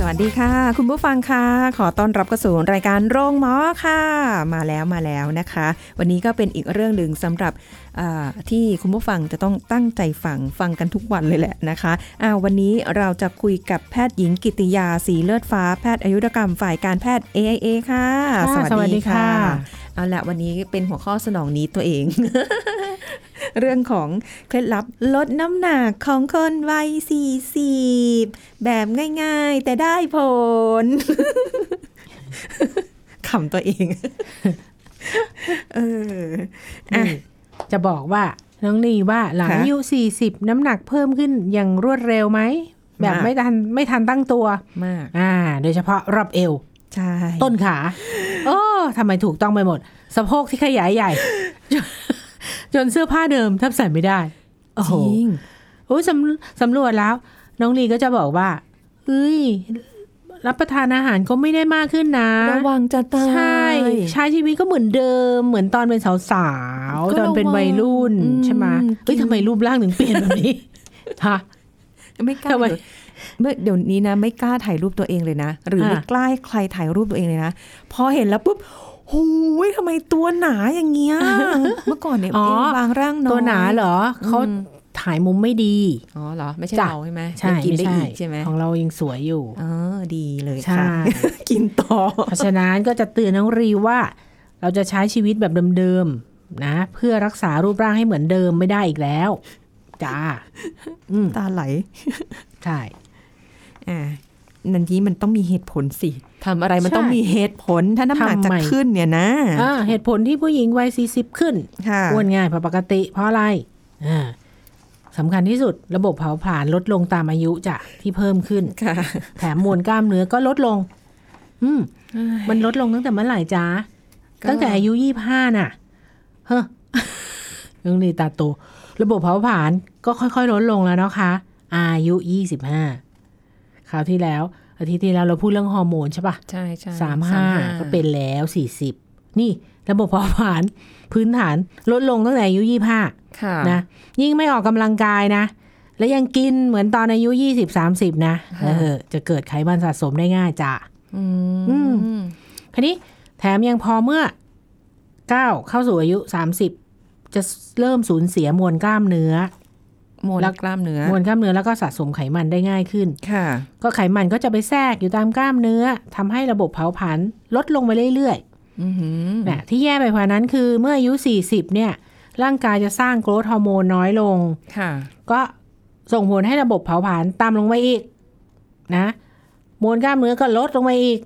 สวัสดีค่ะ คุณผู้ฟังค่ะ ขอต้อนรับเข้าสู่รายการโรงหมอค่ะ มาแล้วมาแล้วนะคะ วันนี้ก็เป็นอีกเรื่องหนึ่งสำหรับอ่าที่คุณผู้ฟังจะต้องตั้งใจฟังฟังกันทุกวันเลยแหละนะคะอ่าวันนี้เราจะคุยกับแพทย์หญิงกิติยาสีเลือดฟ้าแพทย์อายุรกรรมฝ่ายการแพทย์ AIA ค่ะค่ะสวัสดีค่ะเอาละวันนี้เป็นหัวข้อสนองนี้ตัวเอง เรื่องของเคล็ดลับลดน้ำหนักของคนวัย40แบบง่ายๆ แต่ได้ผลขำตัวเองเอออะนี่จะบอกว่าน้องนีว่าหลังค่ะอายุ40น้ำหนักเพิ่มขึ้นอย่างรวดเร็วไหม แบบมากไม่ทันไม่ทันตั้งตัวมากอ่า โดยเฉพาะรอบเอวใช่ต้นขา โอ้ทำไมถูกต้องไปหมด สะโพกที่ขยายใหญ่ จนจนเสื้อผ้าเดิมแทบใส่ไม่ได้โอ้จโหริงโอ้ยสำสำรวจแล้ว น้องลีก็จะบอกว่าเอ้ยรับประทานอาหารก็ไม่ได้มากขึ้นนะ ระวังจะตาย ใช่ใช้ชีวิตก็เหมือนเดิม เหมือนตอนเป็นสาวก็ๆตอนเป็นวัยรุ่นระวังใช่ไหมอืมเฮ้ยกินทำไมรูปร่างถึงเปลี่ยนแบบนี้ฮะไม่กล้าทำไมเดี๋ยวเมื่อเดี๋ยวนี้นะ ไม่กล้าถ่ายรูปตัวเองเลยนะ หรือไม่อะกล้าให้ใครถ่ายรูปตัวเองเลยนะ พอเห็นแล้วปุ๊บ หูยทำไมตัวหนาอย่างเงี้ย เมื่อก่อนเนี่ยอ๋อเอวบางร่างน้อยตัวหนาเหรอเขาอืมถ่ายมุมไม่ดี อ๋อเหรอ ไม่ใช่จ้ะเราใช่ไหมใช่ยังกินไม่ได้ใช่อีกใช่ไหมของเรายังสวยอยู่อ๋อดีเลยใช่ค่ะ กินต่อ เพราะฉะนั้นก็จะเตือนน้องรีว่า เราจะใช้ชีวิตแบบเดิมๆนะ เพื่อรักษารูปร่างให้เหมือนเดิมไม่ได้อีกแล้วจ้าอืมตาไหล ใช่อ่านันทีมันต้องมีเหตุผลสิ ทำอะไรมันใช่ต้องมีเหตุผลถ้าน้ำหนักทำจะไมขึ้นเนี่ยนะอ่าเหตุผลที่ผู้หญิงวัยสี่สิบขึ้นค่ะอ้วนง่ายผิดปกติ เพราะอะไรอ่าสำคัญที่สุดระบบเผาผลาญลดลงตามอายุจ้ะที่เพิ่มขึ้นค่ะแถมมวลกล้ามเนื้อก็ลดลง อืมมันลดลงตั้งแต่เมื่อไหร่จ้าก็ตั้งแต่อายุยี่ห้าน่ะ เฮ้อยังดีตาโต ระบบเผาผลาญก็ค่อยๆลดลงแล้วนะคะ อายุยี่สิบห้าคราวที่แล้ว อาทิตย์ที่แล้วเราพูดเรื่องฮอร์โมนใช่ปะใช่ใช่สามห้าก็เป็นแล้วสี่สิบนี่ระบบเผาผลาญพื้นฐานลดลงตั้งแต่อายุยี่ห้าค่ะนะยิ่งไม่ออกกำลังกายนะ แล้วยังกินเหมือนตอนอายุยี่สิบสามสิบนะเออจะเกิดไขมันสะสมได้ง่ายจ้ะอือืมคันนี้แถมยังพอเมื่อก้าวเข้าสู่อายุสามสิบจะเริ่มสูญเสียมวลกล้ามเนื้อ มวลแล้วกล้ามเนื้อมวลกล้ามเนื้อแล้วก็สะสมไขมันได้ง่ายขึ้นค่ะ ก็ไขมันก็จะไปแทรกอยู่ตามกล้ามเนื้อทำให้ระบบเผาผลาญลดลงไปเรื่อยอือหือๆนะที่แย่ไปกว่านั้นคือเมื่ออายุ40เนี่ย ร่างกายจะสร้างโกรทฮอร์โมนน้อยลงค่ะ ก็ส่งผลให้ระบบเผาผลาญต่ำลงไปอีก นะ มวลกล้ามเนื้อก็ลดลงไปอีก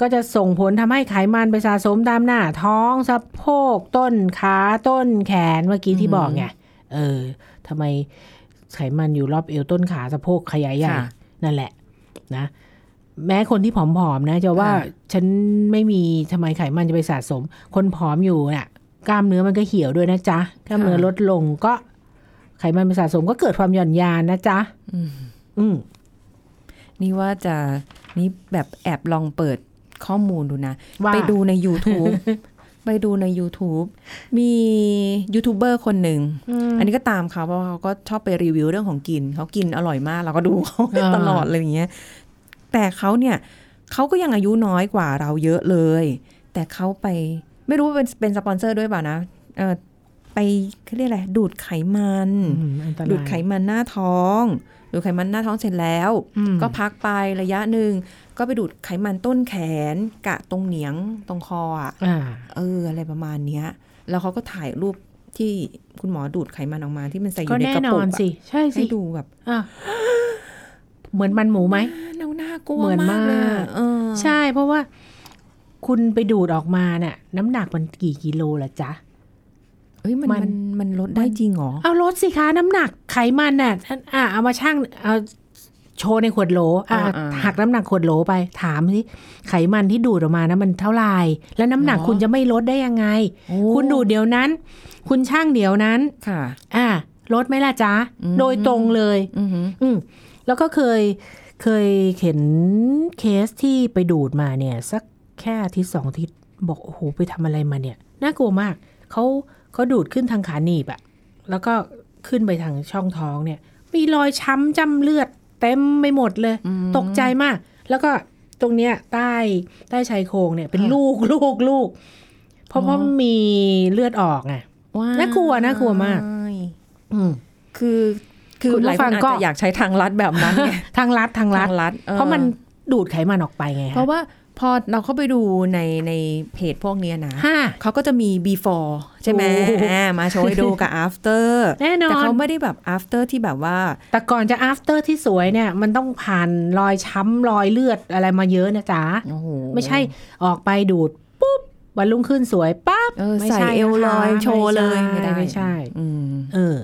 ก็จะส่งผลทำให้ไขมันไปสะสมตามหน้าท้องสะโพกต้นขาต้นแขนเมื่อกี้ที่บอกไงเออ ทำไมไขมันอยู่รอบเอวต้นขาสะโพกขยายใหญ่ค่ะนั่นแหละนะแม้คนที่ผอมๆนะจะว่าค่ะฉันไม่มีทำไมไขมันจะไปสะสม คนผอมอยู่น่ะกล้ามเนื้อมันก็เหี่ยวด้วยนะจ๊ะกล้ามเนื้อลดลงก็ ไขมันไปสะสมก็เกิดความหย่อนยานนะจ๊ะอืมอืมนี่ว่าจะนี่แบบแอบลองเปิดข้อมูลดูนะว่าไปดูใน YouTube ไปดูใน YouTube มียูทูบเบอร์คนหนึ่ง อันนี้ก็ตามเขาเพราะว่าเขาก็ชอบไปรีวิวเรื่องของกิน เขากินอร่อยมากเราก็ดูเขาอ่าตลอดเลยอย่างเงี้ย แต่เขาเนี่ยเขาก็ยังอายุน้อยกว่าเราเยอะเลย แต่เขาไปไม่รู้ว่าเป็นเป็นสปอนเซอร์ด้วยเปล่านะเออไปเขาเรียกอะไรดูดไขมันอืมอันตรายดูดไขมันหน้าท้องดูดไขมันหน้าท้องเสร็จแล้วอืมก็พักไประยะหนึ่ง ก็ไปดูดไขมันต้นแขน กะตรงเหนียงตรงคออะอ่าเออ อะไรประมาณเนี้ย แล้วเขาก็ถ่ายรูปที่คุณหมอดูดไขมันออกมาที่มันใส่อก็ยู่ในแน่กระนปุอกนอะสิ ใช่สิ ให้ดูแบบอะเหมือนมันหมูไหมน่าน่ากลัวเหมือนมากเลยมาอะกเออใช่เพราะว่าคุณไปดูดออกมาน่ะน้ำหนักมันกี่กิโลละจ๊ะเอ้ยมันมันมันมันลดได้จริงเหรอ เอาลดสิคะน้ำหนักไขมันน่ะอะเอามาชั่งเอา โชว์ในขวดโหลอะอ่าอ่าหักน้ำหนักขวดโหลไป ถามสิไขมันที่ดูดออกมานะมันเท่าไหร่แล้วน้ำหนักหรอคุณจะไม่ลดได้ยังไงโอ้คุณดูดเดี๋ยวนั้น คุณช่างเดี๋ยวนั้นค่ะอ่าลดไหมล่ะจ๊ะอืมโดยตรงเลยอือหืออืมแล้วก็เคยเคยเห็นเคสที่ไปดูดมาเนี่ย สักแค่อาทิตย์สองอาทิตย์บอกโอ้โหไปทำอะไรมาเนี่ยน่ากลัวมากเขาเขาดูดขึ้นทางขาหนีบอะแล้วก็ขึ้นไปทางช่องท้องเนี่ย มีรอยช้ำจ้ำเลือด เต็มไปหมดเลยอืมตกใจมาก แล้วก็ตรงเนี้ยใต้ใต้ชายโครงเนี่ย เป็นค่ะลูกลูกลูกเพราะอ๋อเพราะมันมีเลือดออกไงว้ายน่ากลัวน่ากลัวมากอืมคือคือคุณผู้หลายคฟันงอาจก็จะอยากใช้ทางลัดแบบนั้นไงทางรัดทางรัดทางลัดออเพราะมันดูดไขมันออกไปไงเพราะว่า พอเราเข้าไปดูในในเพจพวกเนี้ยนะห้าเขาก็จะมี before ใช่ไหมโอ้อ่ามาโชว์ให้ดูกับ after แน่นอแต่นเขาไม่ได้แบบ after ที่แบบว่า แต่ก่อนจะ after ที่สวยเนี่ย มันต้องผ่านรอยช้ำรอยเลือดอะไรมาเยอะนะจ๊ะโอ้โหไม่ใช่ออกไปดูดปุ๊บวันรุ่งขึ้นสวยปั๊บเออไม่ใส่ใช่เอวลอยนะคะโชว์เลยไม่ไม่ใช่ได้ไม่ใช่อืมเออ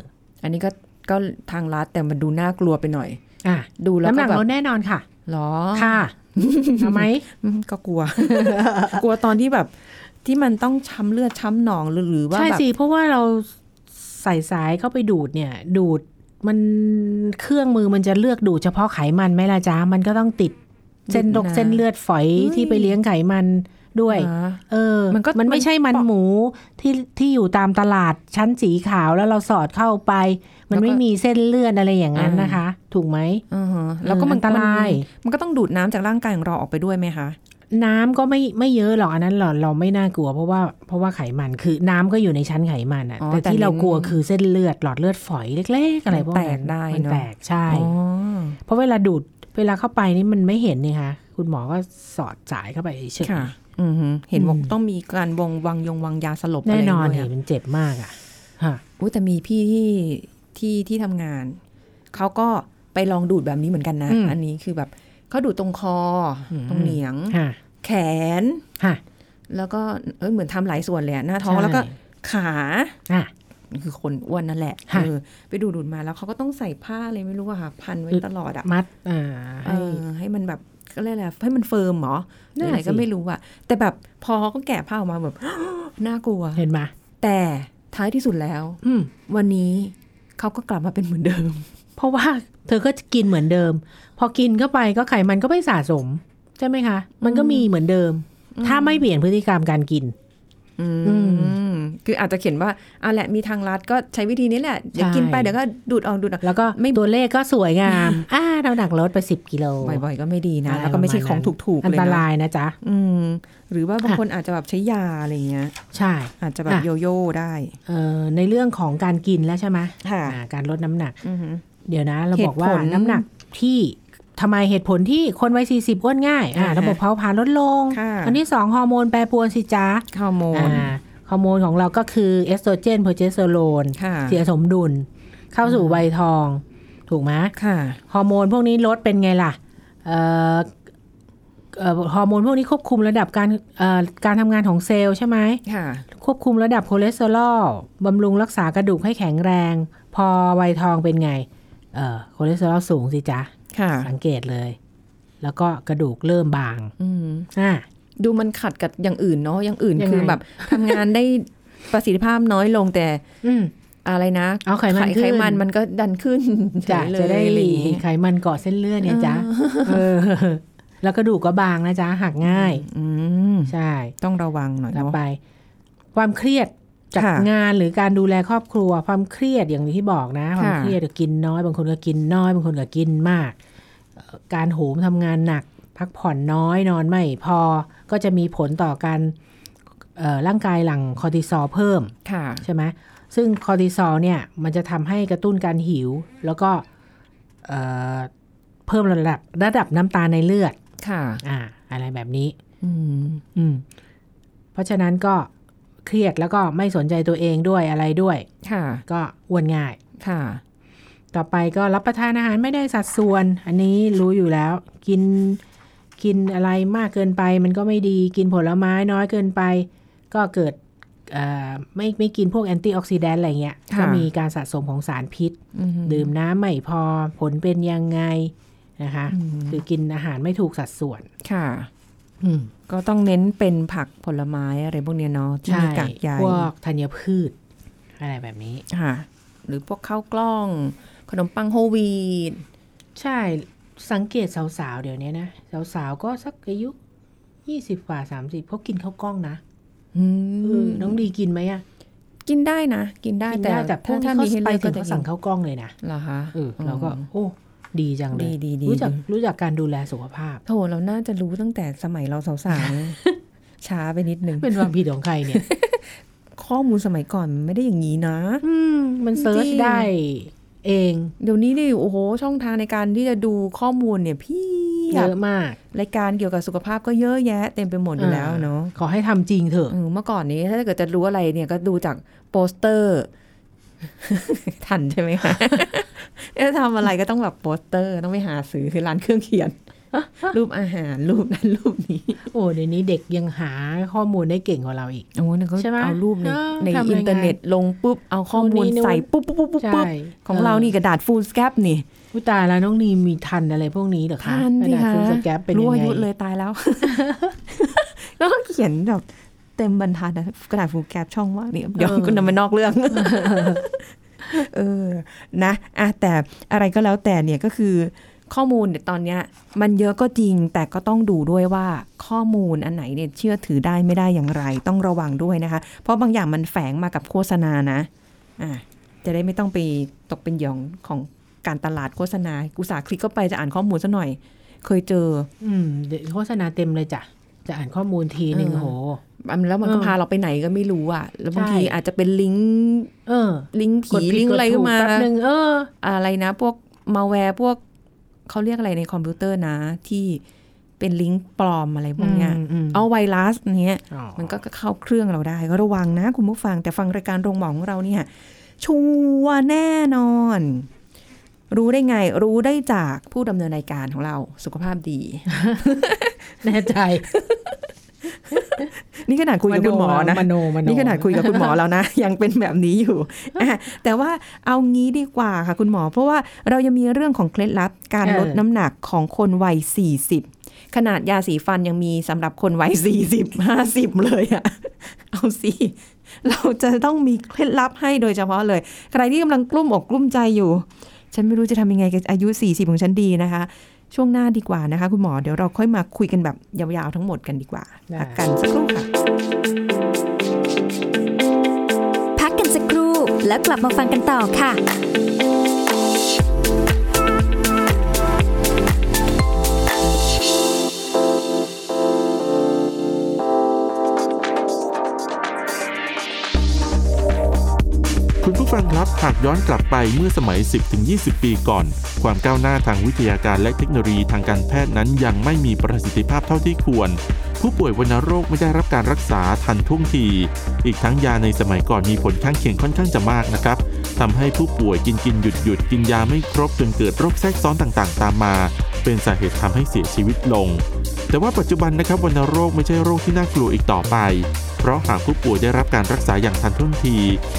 อันนี้ก็ก็ทางลัดแต่มันดูน่ากลัวไปหน่อย อะ ดูแล้วน้ำหก็นักแบบลดแน่นอนค่ะหรอค่ะ ทำไหมอืมก็กลัว กลัวตอนที่แบบที่มันต้องช้ำเลือดช้ำหนองหรือหรือว่าใช่แบบสิเพราะว่าเราใส่สายเข้าไปดูดเนี่ย ดูดมันเครื่องมือมันจะเลือกดูดเฉพาะไขมันไหมล่ะจ๊ะมันก็ต้องติด เส้นรกเส้นเลือดฝอยที่ไปเลี้ยงไขมัน ด้วยอ่าเออ มันก็มันไม่ใช่มันมันหมูที่ที่อยู่ตามตลาดชั้นสีขาวแล้วเราสอดเข้าไป มันแล้วก็ไม่มีเส้นเลือดอะไรอย่างนั้นอ่านนะคะ ถูกไหมอ่าฮะแล้วก็มันอันตรายมันมันก็ต้องดูดน้ำจากร่างกายของเราออกไปด้วยไหมคะน้ำก็ไม่ไม่เยอะหรอกอันนั้นเราเราไม่น่ากลัว เพราะว่าเพราะว่าไขมันคือน้ำก็อยู่ในชั้นไขมันอะอ๋อแต่แต่ที่เราเน้นกลัวคือเส้นเลือดหลอดเลือดฝอยเล็ก ๆ อะไรพวกแตนั้กนได้มันเนอะแตกใช่อ๋อเพราะเวลาดูดเวลาเข้าไปนี่มันไม่เห็นนี่คะคุณหมอก็สอดสายเข้าไปเฉยค่ะอือฮึ เห็นบอกอืมต้องมีการวงวางยงวางยาสลบแน่นอนอะไรด้เห็วยนอะมันเจ็บมากอะฮะอุ๊ยแต่มีพี่ที่ที่ที่ทำงาน เขาก็ไปลองดูดแบบนี้เหมือนกันนะ อันนี้คือแบบเขาดูดตรงคออตรงเหนียงฮะแขนฮะแล้วก็เอยเหมือนทำหลายส่วนเลยอะหน้าท้องใช่แล้วก็ขาอะคือคนอ้วนนั่นแหละค่ะเออไปดูดดูดมาแล้วเขาก็ต้องใส่ผ้าอะไรไม่รู้อะค่ะ พันไว้ตลอดอะมัดอ่าเอให้อให้มันแบบ ก็เรียกอะไรให้มันเฟิร์มเหรอหรืออะไรน่าสิก็ไม่รู้อะแต่แบบพอเขาก็แกะผ้าออกมาแบบน่ากลัวเห็นไหมแต่ท้ายที่สุดแล้ว อืมวันนี้เขาก็กลับมาเป็นเหมือนเดิม เพราะว่าเธอก็จะกินเหมือนเดิม พอกินเข้าไปก็ไขมันก็ไม่สะสม ใช่ไหมคะ มันก็มีเหมือนเดิม ถ้าไม่เปลี่ยนพฤติกรรมการกินอืมอืม คืออาจจะเขียนว่าเอาแหละมีทางลัดก็ใช้วิธีนี้แหละเดี๋ยวใช่กินไปเดี๋ยวก็ดูดออกดูดออกแล้วก็ไม่ตัวเลขก็สวยงามอ่าน้ำหนักลดไปสิบกิโลบ่อยๆ ก็ไม่ดีนะอะไรแล้วก็ไม่ใช่ประขมาอณงนั้นถูกๆอันเลยตนะรายนะจ๊ะอืมหรือว่าบางค่ะคนอาจจะแบบใช้ยาอะไรเงี้ย ใช่ อาจจะแบบอะโยโย่ได้เอ่อในเรื่องของการกินแล้วใช่ไหมค่ะอ่าการลดน้ำหนักอือหือเดี๋ยวนะ เราเหตุบอกว่าผลน้ำหนักที่ ทำไมเหตุผลที่คนวัยสี่สิบอ้วนง่ายอ่าอ่าฮะระบบเผาผลาญลดลงค่ะอันที่สองฮอร์โมนแปรปรวนสิจ๊ะฮอร์โมนอ่าฮอร์โมนของเราก็คือเอสโตรเจนโปรเจสเตอโรนค่ะเสียสมดุล เข้าสู่วัยทอง ถูกไหมค่ะฮอร์โมนพวกนี้ลดเป็นไงล่ะเอ่อเอ่อฮอร์โมนพวกนี้ควบคุมระดับการเอ่อการทำงานของเซลล์ใช่ไหมค่ะควบคุมระดับคอเลสเตอรอลบำรุงรักษากระดูกให้แข็งแรง พอวัยทองเป็นไงเอ่อคอเลสเตอรอลสูงสิจ๊ะค่ะ สังเกตเลย แล้วก็กระดูกเริ่มบางอืมอ่าดูมันขัดกับอย่างอื่นเนาะอย่างอื่นยังไงคือแบบทำงานได้ประสิทธิภาพน้อยลงแต่อืมอะไรนะเอาไขมันขึ้นไขมันมันก็ดันขึ้นจะเฉยเลยจะได้อะไรอย่างงี้ไขมันเกาะเส้นเลือดเนี่ยจ๊ะเออแล้วกระดูกก็บางนะจ๊ะหักง่าย อืมใช่ ต้องระวังหน่อยต่อเนาะไป ความเครียดจากค่ะงานหรือการดูแลครอบครัว ความเครียดอย่างที่บอกนะ ความค่ะเครียดกินน้อยบางคนก็กินน้อยบางคนก็กินมากเอ่อ การโหมทำงานหนัก พักผ่อนน้อยนอนไม่พอก็จะมีผลต่อการเอ่อร่างกายหลั่งคอร์ติซอลเพิ่มค่ะใช่ไหมซึ่งคอร์ติซอลเนี่ยมันจะทำให้กระตุ้นการหิว แล้วก็เอ่อเพิ่มระดับระดับน้ำตาลในเลือด ค่ะ อ่า อะไรแบบนี้ อืม อืม เพราะฉะนั้นก็เครียดแล้วก็ไม่สนใจตัวเองด้วยอะไรด้วย ค่ะ ก็อ้วนง่าย ค่ะ ต่อไปก็รับประทานอาหารไม่ได้สัดส่วน อันนี้รู้อยู่แล้ว กินกินอะไรมากเกินไป มันก็ไม่ดีกินผลไม้น้อยเกินไป ก็เกิดเอ่อไม่ไม่กินพวกแอนตี้ออกซิแดนต์อะไรเงี้ยค่ะก็มีการสะสมของสารพิษอืมดื่มน้ำไม่พอผลเป็นยังไงนะคะคือกินอาหารไม่ถูกสัดส่วนค่ะอืมก็ต้องเน้นเป็นผักผลไม้อะไรพวกเนี้ยเนาะที่ใช่มีกากใยพวกธัญพืช อะไรแบบนี้ค่ะ หรือพวกข้าวกล้อง ขนมปังโฮลวีตใช่สังเกตสาวๆ เดี๋ยวนี้นะ สาวๆ ก็สักอายุยี่สิบกว่าสามสิบเขากินข้าวกล้องนะอืเอมอน้องดีกินไหมอะกินได้นะ กินได้กินแต่ได้แต่พวกถ้านี้มีเขาให้ไปเลือกถึก็งจะเขาสั่งข้าวกล้องเลยนะเหรอคะเออเราก็โอ้ดีจังเลยดีดีดีรู้จักดีรู้จักการดูแลสุขภาพโถเราน่าจะรู้ตั้งแต่สมัยเราสาวๆช้าไปนิดนึงเป็นความผิดของใครเนี่ย ข้อมูลสมัยก่อนมันไม่ได้อย่างนี้นะ อืมมัน search จริงได้ เอง เดี๋ยวนี้นี่โอ้โหช่องทางในการที่จะดูข้อมูลเนี่ยพี่เยอะมาก รายการเกี่ยวกับสุขภาพก็เยอะแยะเต็มไปหมดอยู่แล้วเนาะขอให้ทำจริงเถอะเออเมื่อก่อนนี้ถ้าเกิดจะรู้อะไรเนี่ยก็ดูจากโปสเตอร์ ทันใช่ไหมคะเอ๊ะทำอะไรก็ต้องแบบโปสเตอร์ต้องไปหาซื้อคือร้านเครื่องเขียน รูปอาหารรูปนั้นรูปนี้ โอ้เดี๋ยวนี้เด็กยังหาข้อมูลได้เก่งกว่าเราอีกโอ้เนี่ยเขาใช่ไหมเอารูปในเออในทำยังไงอินเทอร์เน็ตลงปุ๊บเอาข้อมูลโน่นนี่นู่นใส่ปุ๊บปุ๊บปุ๊บปุ๊บใช่ปุ๊บของเรานี่กระดาษฟูลสแคปนี่ผู้ตายแล้วน้องนีมีทันอะไรพวกนี้เหรอคะทันสิกระดาษคะฟูลสแกปเป็นยัรู้งอาไงยุเลยตายแล้ว แล้วก็เขียนแบบเต็มบรรทัดนะกระดาษฟูลแคปช่องว่างนี่เดี๋ยวคุณนำมานอกเรื่องเออนะอะแต่อะไรก็แล้วแต่เนี่ยก็คือ ข้อมูลเนี่ยตอนเนี้ยมันเยอะก็จริงแต่ก็ต้องดูด้วยว่าข้อมูลอันไหนเนี่ยเชื่อถือได้ไม่ได้อย่างไร ต้องระวังด้วยนะคะ เพราะบางอย่างมันแฝงมากับโฆษณานะอะจะได้ไม่ต้องไปตกเป็นเหยื่อของการตลาดโฆษณากุตสาห์คลิกเข้าไปจะอ่านข้อมูลซะหน่อย เคยเจอ อืมเดี๋ยวโฆษณาเต็มเลยจ้ะจะอ่านข้อมูลทีหนึ่งเออโหแล้วมันก็เออพาเราไปไหนก็ไม่รู้อะ แล้วบางใช่ทีอาจจะเป็นลิงก์เออลิงก์กดผีผิดลิงก์อะไรกดก็ถูกมาแป๊บนึงเอออะไรนะ พวกมาแวร์พวก เขาเรียกอะไรในคอมพิวเตอร์นะ ที่เป็นลิงก์ปลอมอะไรพวกเนี้ยอืมอืมเอาไวรัสเนี้ยอ๋อมันก็เข้าเครื่องเราได้ ก็ระวังนะคุณผู้ฟังแต่ฟังรายการโรงหมอของเราเนี่ย ชัวร์แน่นอน รู้ได้ไง รู้ได้จากผู้ดำเนินรายการของเราสุขภาพดี แน่ใจ นี่ขนาดคุยกับคุณหมอนะมโนมโนนี่ขนาดคุยกับคุณหมอแล้วนะ ยังเป็นแบบนี้อยู่อะแต่ว่าเอางี้ดีกว่าค่ะคุณหมอ เพราะว่าเรายังมีเรื่องของเคล็ดลับการลดน้ำหนักของคนวัย40ขนาดยาสีฟันยังมีสำหรับคนวัย40 50เลยอะเอาสิเราจะต้องมีเคล็ดลับให้โดยเฉพาะเลย ใครที่กำลังกลุ้มอกกลุ้มใจอยู่ ฉันไม่รู้จะทำยังไงกับอายุ 40 ของฉันดีนะคะ ช่วงหน้าดีกว่านะคะ คุณหมอเดี๋ยวเราค่อยมาคุยกันแบบยาวๆทั้งหมดกันดีกว่าได้พักกันสักครู่ค่ะพักกันสักครู่แล้วกลับมาฟังกันต่อค่ะ ฟังครับหากย้อนกลับไปเมื่อสมัย 10-20 ปีก่อน ความก้าวหน้าทางวิทยาการและเทคโนโลยีทางการแพทย์นั้นยังไม่มีประสิทธิภาพเท่าที่ควร ผู้ป่วยวัณโรคไม่ได้รับการรักษาทันท่วงที อีกทั้งยาในสมัยก่อนมีผลข้างเคียงค่อนข้างจะมากนะครับทำให้ผู้ป่วยกินกินหยุดหยุดกินยาไม่ครบจนเกิดโรคแทรกซ้อนต่างๆ ตามมา เป็นสาเหตุทำให้เสียชีวิตลง แต่ว่าปัจจุบันนะครับวัณโรคไม่ใช่โรคที่น่ากลัวอีกต่อไป ราะหากผู้ป่วยได้รับการรักษาอย่างทันท่วงที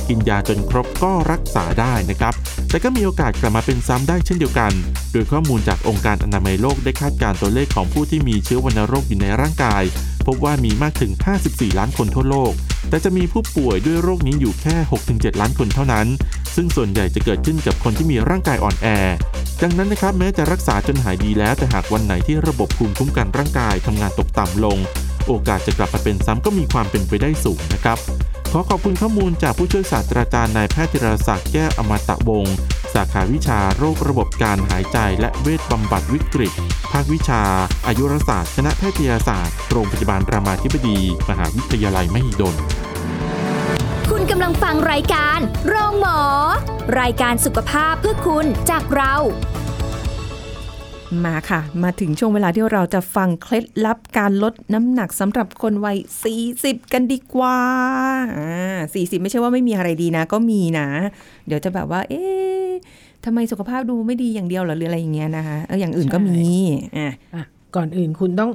กินยาจนครบก็รักษาได้นะครับ แต่ก็มีโอกาสกลับมาเป็นซ้ำได้เช่นเดียวกัน โดยข้อมูลจากองค์การอนามัยโลกได้คาดการณ์ตัวเลขของผู้ที่มีเชื้อวัณโรคอยู่ในร่างกาย พบว่ามีมากถึง 54 ล้านคนทั่วโลก แต่จะมีผู้ป่วยด้วยโรคนี้อยู่แค่ 6-7 ล้านคนเท่านั้น ซึ่งส่วนใหญ่จะเกิดขึ้นกับคนที่มีร่างกายอ่อนแอดังนั้นนะครับแม้จะรักษาจนหายดีแล้วแต่หากวันไหนที่ระบบภูมิคุ้มกันร่างกายทำงานตกต่ำลง โอกาสจะกลับมาเป็นซ้ำก็มีความเป็นไปได้สูงนะครับขอขอบคุณข้อมูลจากผู้ช่วยศาสตราจารย์นายแพทย์ธีรศักดิ์แก้วอมตะวงศ์สาขาวิชาโรคระบบการหายใจและเวชบำบัดวิกฤต ภาควิชา อายุรศาสตร์ คณะแพทยศาสตร์ โรงพยาบาลรามาธิบดี มหาวิทยาลัยมหิดล คุณกำลังฟังรายการ โรงหมอ รายการสุขภาพเพื่อคุณจากเรา มาค่ะ มาถึงช่วงเวลาที่เราจะฟังเคล็ดลับการลดน้ำหนักสำหรับคนวัย 40 กันดีกว่าอ่า40 ไม่ใช่ว่าไม่มีอะไรดีนะ ก็มีนะ เดี๋ยวจะแบบว่า เอ๊ะทำไมสุขภาพดูไม่ดีอย่างเดียวเหรอหรืออะไรอย่างเงี้ยนะคะเอออย่างอื่นก็มีอะอะก่อนอื่นคุณต้อง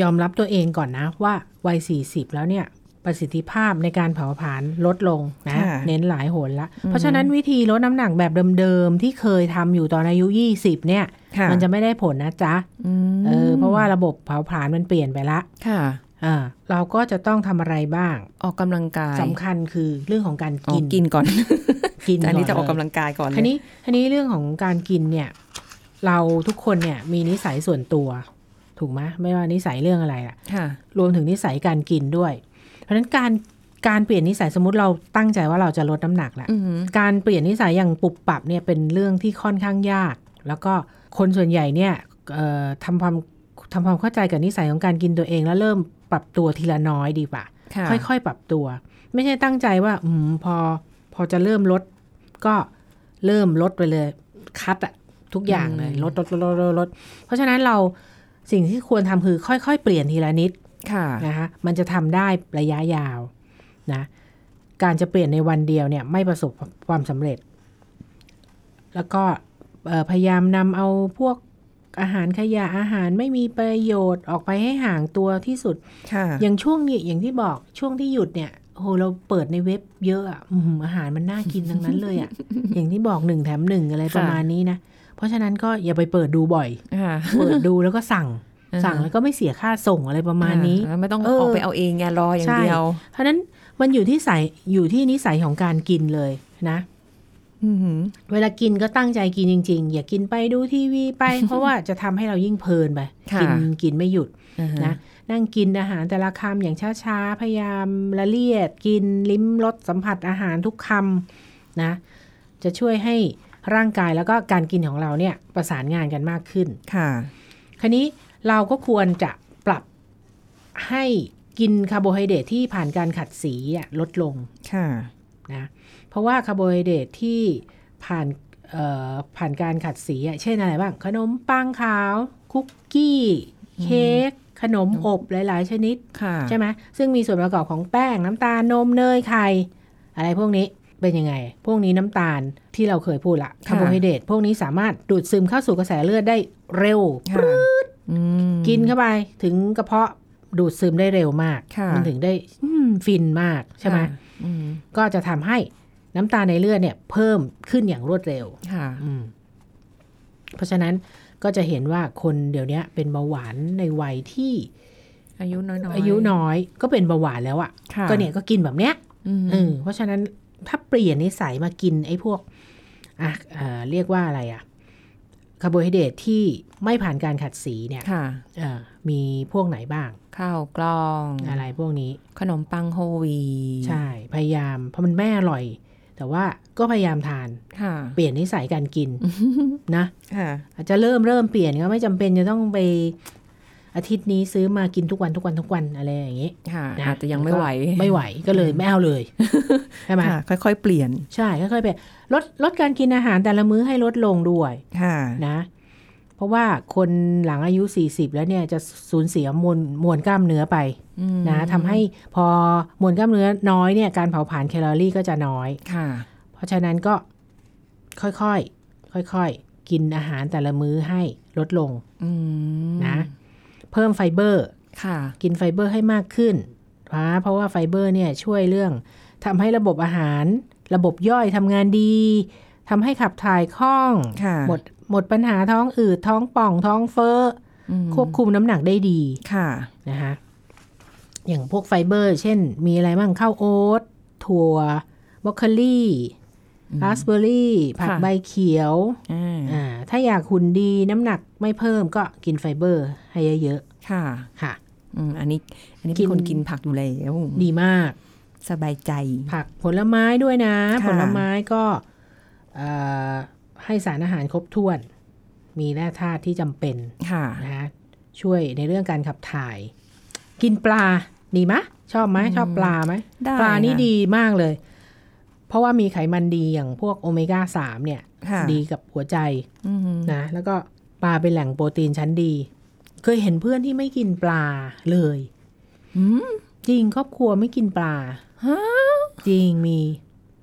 ยอมรับตัวเองก่อนนะว่าวัย 40 แล้วเนี่ย ประสิทธิภาพในการเผาผลาญลดลงนะค่ะเน้นหลายหนละ เพราะฉะนั้นวิธีลดน้ำหนักแบบเดิมๆ ที่เคยทำอยู่ตอนอายุ 20 เนี่ยค่ะมันจะไม่ได้ผลนะจ๊ะอืมเออเพราะว่าระบบเผาผลาญมันเปลี่ยนไปละค่ะอ่าเราก็จะต้องทำอะไรบ้าง ออกกำลังกายสำคัญคือเรื่องของการอ๋อกินกินก่อนกินอันนี้จะออกเลยกำลังกายก่อนเลยทีนี้ทีนี้เรื่องของการกินเนี่ย เราทุกคนเนี่ยมีนิสัยส่วนตัวถูกไหมไม่ว่านิสัยเรื่องอะไรอะค่ะรวมถึงนิสัยการกินด้วย เพราะฉะนั้นการการเปลี่ยนนิสัยสมมติเราตั้งใจว่าเราจะลดน้ำหนักแหละอือหือการเปลี่ยนนิสัยอย่างปุบปรับเนี่ยเป็นเรื่องที่ค่อนข้างยาก แล้วก็คนส่วนใหญ่เนี่ยเอ่อทำความทำความเข้าใจกับนิสัยของการกินตัวเองแล้วเริ่มปรับตัวทีละน้อยดีกว่า ค่ะค่อยๆ ปรับตัว ไม่ใช่ตั้งใจว่าอืมพอพอจะเริ่มลด ก็เริ่มลดไปเลย คัดอะทุกอย่างเลยลดลดลดลดลดลดเพราะฉะนั้นเราสิ่งที่ควรทำคือค่อยๆ เปลี่ยนทีละนิดค่ะ นะคะมันจะทำได้ระยะยาวนะการจะเปลี่ยนในวันเดียวเนี่ยไม่ประสบความสำเร็จ แล้วก็เอ่อพยายามนำเอาพวกอาหารขยะอาหารไม่มีประโยชน์ออกไปให้ห่างตัวที่สุดค่ะอย่างช่วงนี้อย่างที่บอกช่วงที่หยุดเนี่ยโหเราเปิดในเว็บเยอะอะอื้อหืออาหารมันน่ากินทั้งนั้นเลยอะอย่างที่บอกหนึ่งแถมหนึ่งอะไรประมาณนี้นะ เพราะฉะนั้นก็อย่าไปเปิดดูบ่อยค่ะเปิดดูแล้วก็สั่งอ่าฮะ สั่งแล้วก็ไม่เสียค่าส่งอะไรประมาณนี้อ่ไม่ต้องเออออกไปเอาเองไงรออย่างใช่เดียว เพราะฉะนั้นมันอยู่ที่ใส่อยู่ที่นิสัยของการกินเลยนะอือหือเวลากินก็ตั้งใจกินจริง ๆ อย่ากินไปดูทีวีไป เพราะว่าจะทำให้เรายิ่งเพลินไปค่ะกินกินไม่หยุดอ่าฮนะนั่งกินอาหารแต่ละคำอย่างช้าๆ พยายามละเลียด กินลิ้มรสสัมผัสอาหารทุกคำนะ จะช่วยให้ร่างกายแล้วก็การกินของเราเนี่ยประสานงานกันมากขึ้นค่ะ คราวนี้ เราก็ควรจะปรับให้กินคาร์โบไฮเดรตที่ผ่านการขัดสีอะลดลงค่ะนะเพราะว่าคาร์โบไฮเดรตที่ผ่านเอ่อผ่านการขัดสีอะเช่นอะไรบ้าง ขนมปังขาว คุกกี้ เค้กขนมอบหลาย ๆ ชนิดค่ะใช่ไหมซึ่งมีส่วนประกอบของแป้งน้ำตาลนมเนยไข่อะไรพวกนี้เป็นยังไง พวกนี้น้ำตาลที่เราเคยพูดละคาร์โบไฮเดรตพวกนี้สามารถดูดซึมเข้าสู่กระแสเลือดได้เร็วค่ะอืม กินเข้าไปถึงกระเพาะดูดซึมได้เร็วมากค่ะมันถึงได้อืมฟินมากใช่ไหมค่ะอืมก็จะทำให้น้ำตาลในเลือดเนี่ย เพิ่มขึ้นอย่างรวดเร็วค่ะอืมเพราะฉะนั้นก็จะเห็นว่าคนเดี๋ยวนี้เป็นเบาหวานในวัยที่ อายุน้อยๆอายุน้อยก็เป็นเบาหวานแล้วอะ่ะค่ะก็เนี่ยก็กินแบบเนี้ยอืมเออเพราะฉะนั้นถ้าเปลี่ยนนิสัยมากินไอ้พวกอะเอ่อเรียกว่าอะไรอะ่ะคาร์โบไฮเดรตที่ไม่ผ่านการขัดสีเนี่ยค่ะเอ่อมีพวกไหนบ้าง ข้าวกล้อง อะไรพวกนี้ ขนมปังโฮลวีตใช่ พยายาม เพราะมันไม่อร่อย แต่ว่าก็พยายามทานค่ะเปลี่ยนนิสัยการกินนะค่ะอาจจะเริ่มเริ่มเปลี่ยนก็ไม่จำเป็นจะต้องไป อาทิตย์นี้ซื้อมากินทุกวันทุกวันทุกวันอะไรอย่างนี้ค่ะนะอาจจะยังไม่ไหว ไม่ไหวก็เลยไม่เอาเลยใช่ไหมค่ะค่อยๆ เปลี่ยนใช่ค่อยๆไปลดลดการกินอาหารแต่ละมื้อให้ลดลงด้วยค่ะนะ เพราะว่าคนหลังอายุ 40 แล้วเนี่ยจะสูญเสียมวลมวลกล้ามเนื้อไปอืมนะทำให้พอมวลกล้ามเนื้อน้อยเนี่ยการเผาผลาญแคลอรี่ก็จะน้อยค่ะเพราะฉะนั้นก็ค่อยๆค่อยๆกินอาหารแต่ละมื้อให้ลดลงอืมนะ เพิ่มไฟเบอร์ค่ะกินไฟเบอร์ให้มากขึ้นนะเพราะว่าไฟเบอร์เนี่ยช่วยเรื่องทำให้ระบบอาหาร ระบบย่อยทำงานดีทำให้ขับถ่ายคล่องค่ะหมดหมดปัญหาท้องอืดท้องป่องท้องเฟ้ออืมควบคุมน้ำหนักได้ดีค่ะนะคะอย่างพวกไฟเบอร์ เช่นมีอะไรบ้างข้าวโอ๊ตถั่วบรอกโคลี ราสเบอร์รี่ ผักค่ะใบเขียวอ่าอ่าถ้าอยากหุ่นดีน้ำหนักไม่เพิ่มก็กินไฟเบอร์ ให้เยอะค่ะๆค่ะอืมอันนี้ อันนี้กิเป็นนคนกินผักอยู่แล้ว ดีมาก สบายใจ ผักผลไม้ด้วยนะค่ะผลไม้ก็เอ่อให้สารอาหารครบถ้วน มีแร่ธาตุที่จำเป็นค่ะนะช่วยในเรื่องการขับถ่าย กินปลาดีไหมชอบไหมชอบปลาไหมได้ปลานี่ค่ะดีมากเลยเพ ราะว่ามีไขมันดีอย่างพวกโอเมก้าสามเนี่ยค่ะดีกับหัวใจอืมนะ แล้วก็ปลาเป็นแหล่งโปรตีนชั้นดี เคยเห็นเพื่อนที่ไม่กินปลาเลยอืมจริงครอบครัวไม่กินปลาฮะจริงมี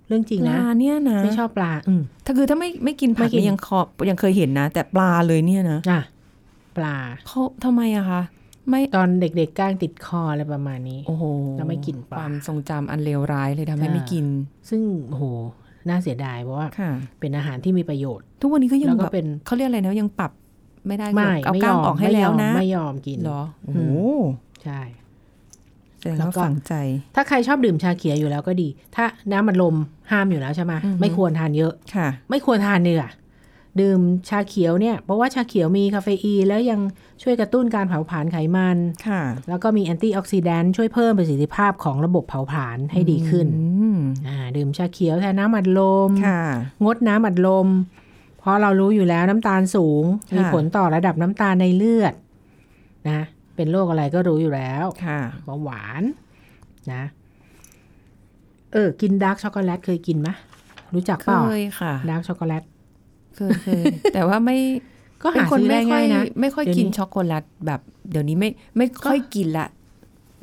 เรื่องจริงปนะลาเนี่ยนะไม่ชอบปลา อืมถ้าคือถ้าไม่ไม่กินผัไม่กกินนี่ยังขอบยังเคยเห็นนะ แต่ปลาเลยเนี่ยนะอะปลาเขาทำไมอะคะ ไม่ตอนเด็กๆก้างติดคออะไรประมาณนี้ โอ้โหแล้วไม่กินปลาความทรงจำอันเลวร้ายเลยทำให้ไม่กิน ซึ่งโอ้โหน่าเสียดายเพราะว่าค่ะเป็นอาหารที่มีประโยชน์ ทุกวันนี้ก็ยังแล้วก็แบบเป็นเขาเรียกอะไรนะยังปรับไม่ได้ไม่เอาไม่กยล้างอมออกให้ไม่ยแล้วอมนะ ไม่ยอมกินเหรอโอ้โหใช่แสดงแล้วว่าก็ฝังใจ ถ้าใครชอบดื่มชาเขียวอยู่แล้วก็ดี ถ้าน้ำมันลมห้ามอยู่แล้วใช่ไหมอือฮึไม่ควรทานเยอะค่ะ ไม่ควรทานเนื้อ ดื่มชาเขียวเนี่ยเพราะว่าชาเขียวมีคาเฟอีนแล้วยังช่วยกระตุ้นการเผาผลาญไขมันค่ะ แล้วก็มี antioxidant ช่วยเพิ่มประสิทธิภาพของระบบเผาผลาญให้ดีขึ้นอืมอ่าดื่มชาเขียวแทนน้ำอัดลมค่ะงดน้ำอัดลม เพราะเรารู้อยู่แล้วน้ำตาลสูงค่ะมีผลต่อระดับน้ำตาลในเลือดนะเป็นโรคอะไรก็รู้อยู่แล้วค่ะเบาหวานนะเออ กิน dark chocolate เคยกินไหมรู้จักเปล่าเคยค่ะ dark chocolate เคยเคยแต่ว่าไม่ก็เป็นหาคนซื้อไม่ได้ค่อง่ายนะไม่ค่อยเดี๋ยวกินนี้ช็อกโกแลตแบบเดี๋ยวนี้ไม่ไม่ค่อยกินละ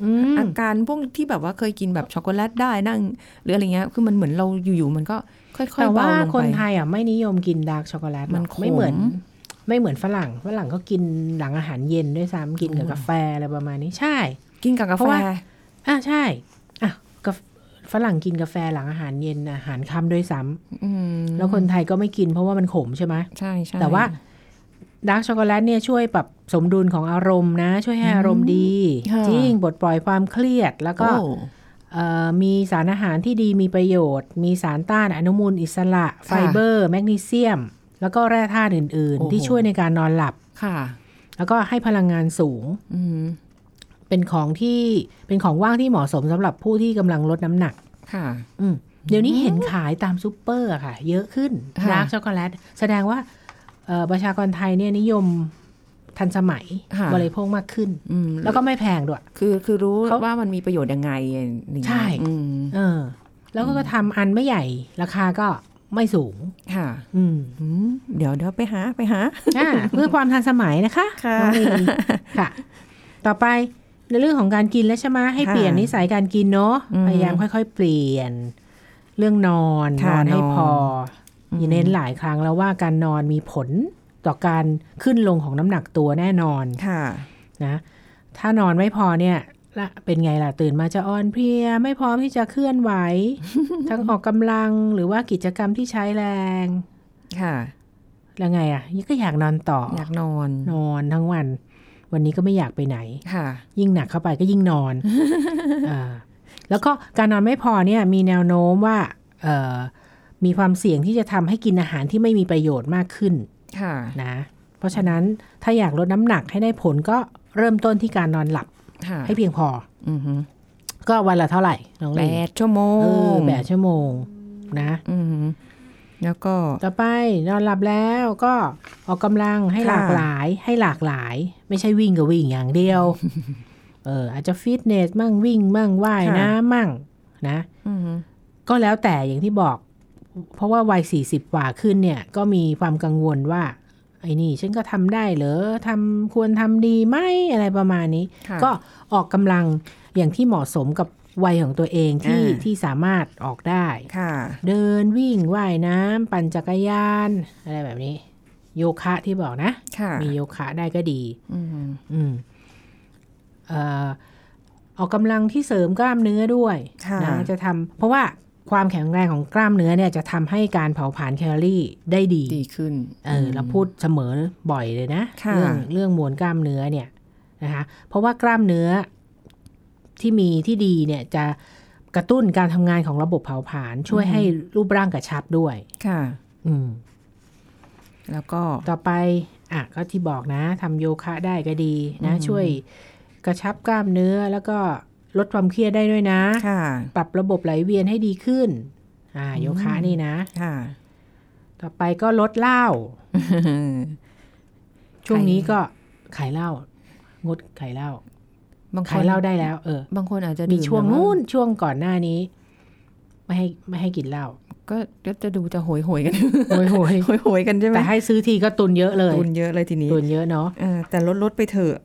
อืมอาการพวกที่แบบว่าเคยกินแบบช็อกโกแลตได้นั่ง หรืออะไรเงี้ยคือมันเหมือนเราอยู่ๆมันก็ค่อยๆแต่ว่าเบาลงคนไปไทยอะไม่นิยมกินดาร์กช็อกโกแลตหรอกมันขมไม่เหมือน ไม่เหมือนฝรั่งฝรั่งเขากินหลังอาหารเย็นด้วยซ้ำกินกับกาแฟอะไรประมาณนี้ใช่ กินกับกาแฟเพราะว่าอะใช่อะกาแฟ ฝรั่งกินกาแฟหลังอาหารเย็นอาหารค่ำด้วยซ้ำอืมแล้วคนไทยก็ไม่กินเพราะว่ามันขมใช่ไหมใช่ใช่แต่ว่าดาร์กช็อกโกแลตเนี่ยช่วยปรับสมดุลของอารมณ์นะ ช่วยให้อารมณ์ดีค่ะจริงปลดปล่อยความเครียดแล้วก็โอ้เอ่อมีสารอาหารที่ดีมีประโยชน์ มีสารต้านอนุมูลอิสระ ไฟเบอร์ แมกนีเซียม แล้วก็แร่ธาตุอื่นโอ้โหๆที่ช่วยในการนอนหลับค่ะ แล้วก็ให้พลังงานสูงอืม เป็นของที่เป็นของว่างที่เหมาะสมสำหรับผู้ที่กำลังลดน้ำหนัก ค่ะ อืมเดี๋ยวนี้เห็นขายตามซูเปอร์อะค่ะ เยอะขึ้นค่ะดาร์กช็อกโกแลตแสดงว่าเอ่อประชากรไทยเนี่ยนิยมทันสมัยค่ะบริโภคมากขึ้นอืมแล้วก็ไม่แพงด้วย คือคือรู้เขาว่ามันมีประโยชน์ยังไงอย่างเงี้ยใช่อืมเออ แล้วก็ทำอันไม่ใหญ่ ราคาก็ไม่สูง ค่ะ อืมอืมเดี๋ยวเดี๋ยวไปหาไปหาอ่าเพื่อความทันสมัยนะคะ ค่ะน้องลีค่ะ ต่อไป ในเรื่องของการกินแล้วใช่ไหมให้ค่ะเปลี่ยนนิสัยการกินเนาะอืมพยายามค่อย ๆ เปลี่ยน เรื่องนอนนค่ะอนให้นอนพออมเน้นหลายครั้งแล้วว่าการนอนมีผลต่อการขึ้นลงของน้ำหนักตัวแน่นอนค่ะนะถ้านอนไม่พอเนี่ยละเป็นไงล่ะตื่นมาจะอ่อนเพลีย ไม่พร้อมที่จะเคลื่อนไหว ทั้งออกกำลังหรือว่ากิจกรรมที่ใช้แรง ค่ะ แล้วไงอะก็อยากนอนต่อ อยากนอน นอนทั้งวัน วันนี้ก็ไม่อยากไปไหนค่ะยิ่งหนักเข้าไปก็ยิ่งนอนอ่าแล้วก็การนอนไม่พอเนี่ยมีแนวโน้มว่าเอ่อมีความเสี่ยงที่จะทำให้กินอาหารที่ไม่มีประโยชน์มากขึ้นค่ะนะเพราะฉะนั้นถ้าอยากลดน้ำหนักให้ได้ผลก็เริ่มต้นที่การนอนหลับค่ะให้เพียงพออือฮึก็วันละเท่าไหร่น้องแปลีดชั่วโมเอองแปดชั่วโมงนะอือฮึ แล้วก็ต่อไปนอนหลับแล้วก็ออกกำลังให้ค่ะหลากหลาย ให้หลากหลาย ไม่ใช่วิ่งกับวิ่งอย่างเดียว เออ อาจจะฟิตเนสมั่งวิ่งมั่งว่ายน้ำมั่ง นะอือฮึก็แล้วแต่อย่างที่บอก เพราะว่าวัยสี่สิบกว่าขึ้นเนี่ย ก็มีความกังวลว่า ไอ้นี่ฉันก็ทำได้เหรอทำควรทำดีไหมอะไรประมาณนี้ค่ะก็ออกกำลังอย่างที่เหมาะสมกับ วัยของตัวเองที่อ่าที่สามารถออกได้ค่ะเดินวิ่งว่ายน้ำปั่นจักรยาน อะไรแบบนี้ โยคะที่บอกนะค่ะมีโยคะได้ก็ดีอือฮึอืมเอ่อออกกำลังที่เสริมกล้ามเนื้อด้วยค่ะนะจะทำเพราะว่าความแข็งแรงของกล้ามเนื้อเนี่ยจะทำให้การเผาผลาญแคลอรี่ได้ดีดีขึ้น เออเราพูดเสมอบ่อยเลยนะค่ะเรื่องเรื่องมวลกล้ามเนื้อเนี่ยนะคะ เพราะว่ากล้ามเนื้อ ที่มีที่ดีเนี่ยจะกระตุ้นการทำงานของระบบเผาผลาญช่วยให้รูปร่างกระชับด้วย ค่ะ อืม แล้วก็ต่อไป อะ ก็ที่บอกนะทำโยคะได้ก็ดีนะอืมช่วยกระชับกล้ามเนื้อ แล้วก็ลดความเครียดได้ด้วยนะ ค่ะ ปรับระบบไหลเวียนให้ดีขึ้น อ่า โยคะนี่นะ ค่ะ ต่อไปก็ลดเหล้า ช่วงนี้ก็ขายเหล้างดขายเหล้า บางคขายนเหล้าได้แล้ว เออ บางคนอาจจะมีดื่ช่วงแบบานู้นช่วงก่อนหน้านี้ ไม่ให้ไม่ให้กินเหล้าก็ก็จะดูจะโหยโหยๆกันโอยโหยโหยโหยๆกันใช่ไหมแต่ให้ซื้อทีก็ตุนเยอะเลย ตุนเยอะเลยทีนี้ตุนเยอะเนาะเออแต่ลดลดไปเถอะ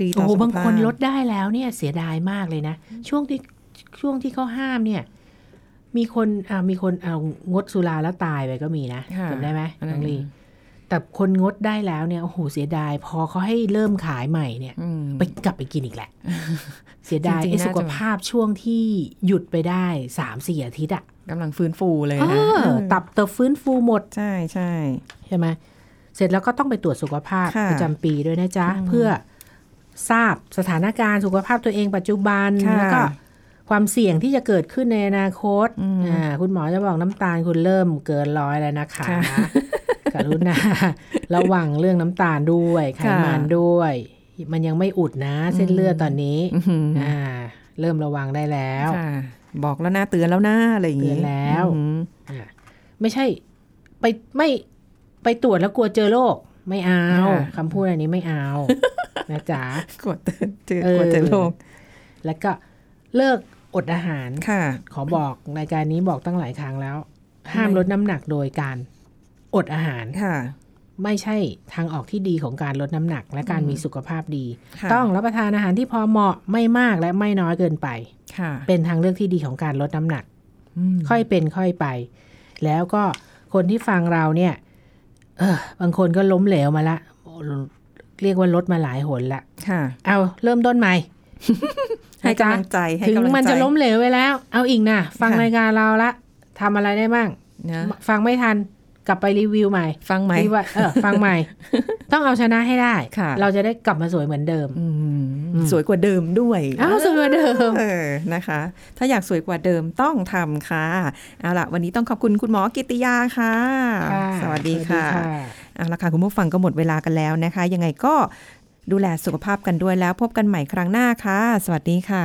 ดีต่โอ้อโหสุขภาพบางคนลดได้แล้วเนี่ยเสียดายมากเลยนะ ช่วงที่ช่วงที่เขาห้ามเนี่ย มีคนอ่ามีคนเอางดสุราแล้วตายไปก็มีนะค่ะจำได้ไหมอันนั้น้อนงลี แต่คนงดได้แล้วเนี่ยโอ้โหเสียดาย พอเขาให้เริ่มขายใหม่เนี่ยอืมไปกลับไปกินอีกแหละ เสียดายจริงๆไอ้น่าจะสุขภาพช่วงที่หยุดไปได้สามสี่อาทิตย์อะกำลังฟื้นฟูเลยเอนะอตับเติบฟื้นฟูหมด ใช่ใช่ใช่ไหมเสร็จแล้วก็ต้องไปตรวจสุขภาพค่ะประจำปีด้วยนะจ๊ะ เพื่อทราบสถานการณ์สุขภาพตัวเองปัจจุบันค่ะแล้วก็ความเสี่ยงที่จะเกิดขึ้นในอนาคตอืมอ่าคุณหมอจะบอกน้ำตาลคุณเริ่มเกินร้อยแล้วนะคะค่ะก รุณาระวังเรื่องน้ำตาลด้วยไขมันด้วย มันยังไม่อุดนะ เส้นเลือดตอนนี้อื้อหืออ่า เริ่มระวังได้แล้วค่ะบอกแล้วนะเตือนแล้วนะอะไรอย่างงี้เตือนแล้วอืมอะไม่ใช่ ไปไม่ไปตรวจแล้วกลัวเจอโรคไม่เอาคำพูดอันนี้ไม่เอานะจ๊ะกลัวเตือนเจอเออกลัวเจอโรคแล้วก็เลิกอดอาหารค่ะ ขอบอกรายการนี้บอกตั้งหลายครั้งแล้ว ห้ามลดน้ำหนักโดยการ อดอาหารค่ะไม่ใช่ทางออกที่ดีของการลดน้ำหนัก และการมีสุขภาพดีค่ะต้องรับประทานอาหารที่พอเหมาะไม่มากและไม่น้อยเกินไปค่ะเป็นทางเลือกที่ดีของการลดน้ำหนักอืมค่อยเป็นค่อยไป แล้วก็คนที่ฟังเราเนี่ย เออบางคนก็ล้มเหลวมาละโอ้เรียกว่าลดมาหลายหนละค่ะเอาเริ่มต้นใหม่ให้กำลังใจให้ถึงกำลังใจมันจะล้มเหลวไปแล้ว เอาอีกนะฟังค่ะรายการเราละทำอะไรได้บ้างนะฟังไม่ทัน กลับไปรีวิวใหม่ ฟังไหมรีว่าเออฟังใหม่ ต้องเอาชนะให้ได้ค่ะเราจะได้กลับมาสวยเหมือนเดิมอืมอืมสวยกว่าเดิมด้วยอ้าวสวยเหมือนเดิมเออนะคะ ถ้าอยากสวยกว่าเดิมต้องทำค่ะเอาล่ะ วันนี้ต้องขอบคุณคุณหมอกิติยาค่ะค่ะสวัสดีค่ะสวัสดีเอาละค่ะคุณผู้ฟังก็หมดเวลากันแล้วนะคะ ยังไงก็ดูแลสุขภาพกันด้วยแล้วพบกันใหม่ครั้งหน้าค่ะ สวัสดีค่ะ